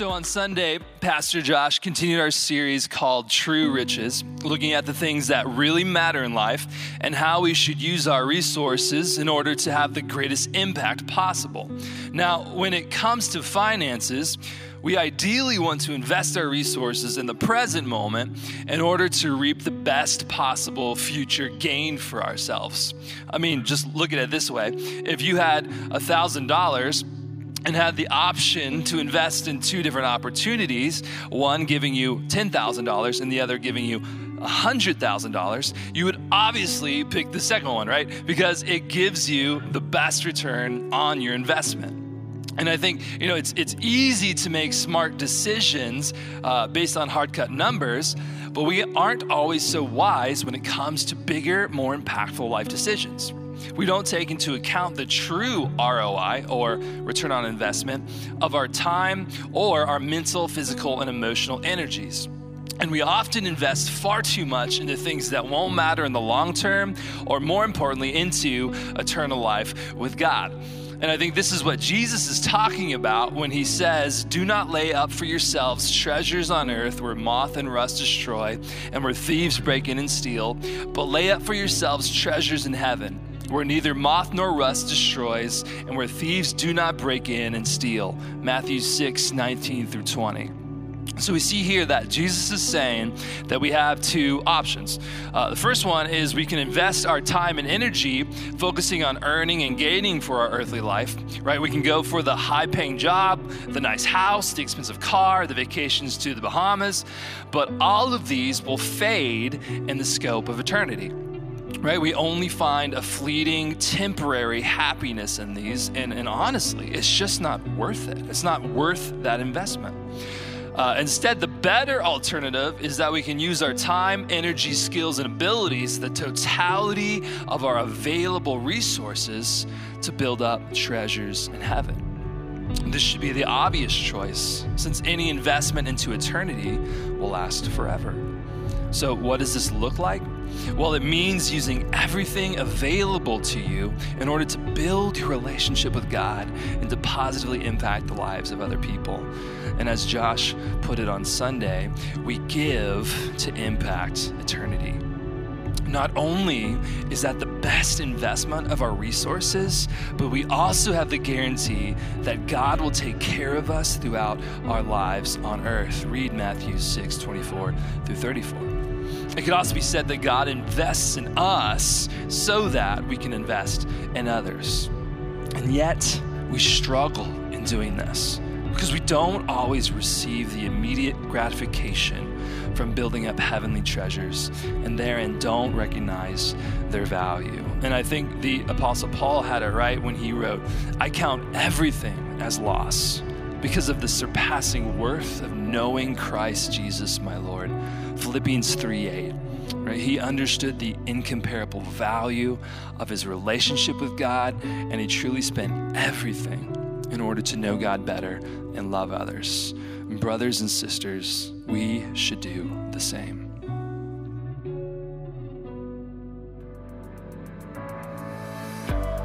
So on Sunday, Pastor Josh continued our series called True Riches, looking at the things that really matter in life and how we should use our resources in order to have the greatest impact possible. Now, when it comes to finances, we ideally want to invest our resources in the present moment in order to reap the best possible future gain for ourselves. I mean, just look at it this way if you had a $1,000, and had the option to invest in two different opportunities, one giving you $10,000 and the other giving you $100,000, you would obviously pick the second one, right? Because it gives you the best return on your investment. And I think you know it's it's easy to make smart decisions uh, based on hard cut numbers, but we aren't always so wise when it comes to bigger, more impactful life decisions. We don't take into account the true ROI or return on investment of our time or our mental, physical, and emotional energies. And we often invest far too much into things that won't matter in the long term, or more importantly, into eternal life with God. And I think this is what Jesus is talking about when he says, Do not lay up for yourselves treasures on earth where moth and rust destroy and where thieves break in and steal, but lay up for yourselves treasures in heaven where neither moth nor rust destroys and where thieves do not break in and steal. Matthew 6 19 through 20. So we see here that Jesus is saying that we have two options. Uh, the first one is we can invest our time and energy focusing on earning and gaining for our earthly life, right? We can go for the high paying job, the nice house, the expensive car, the vacations to the Bahamas, but all of these will fade in the scope of eternity right? We only find a fleeting, temporary happiness in these. And, and honestly, it's just not worth it. It's not worth that investment. Uh, instead, the better alternative is that we can use our time, energy, skills, and abilities, the totality of our available resources, to build up treasures in heaven. This should be the obvious choice, since any investment into eternity will last forever. So, what does this look like? Well, it means using everything available to you in order to build your relationship with God and to positively impact the lives of other people. And as Josh put it on Sunday, we give to impact eternity. Not only is that the best investment of our resources, but we also have the guarantee that God will take care of us throughout our lives on earth. Read Matthew 6 24 through 34. It could also be said that God invests in us so that we can invest in others. And yet, we struggle in doing this because we don't always receive the immediate gratification from building up heavenly treasures and therein don't recognize their value. And I think the Apostle Paul had it right when he wrote, I count everything as loss because of the surpassing worth of knowing Christ Jesus, my Lord. Philippians 3 8. Right? He understood the incomparable value of his relationship with God, and he truly spent everything in order to know God better and love others. Brothers and sisters, we should do the same.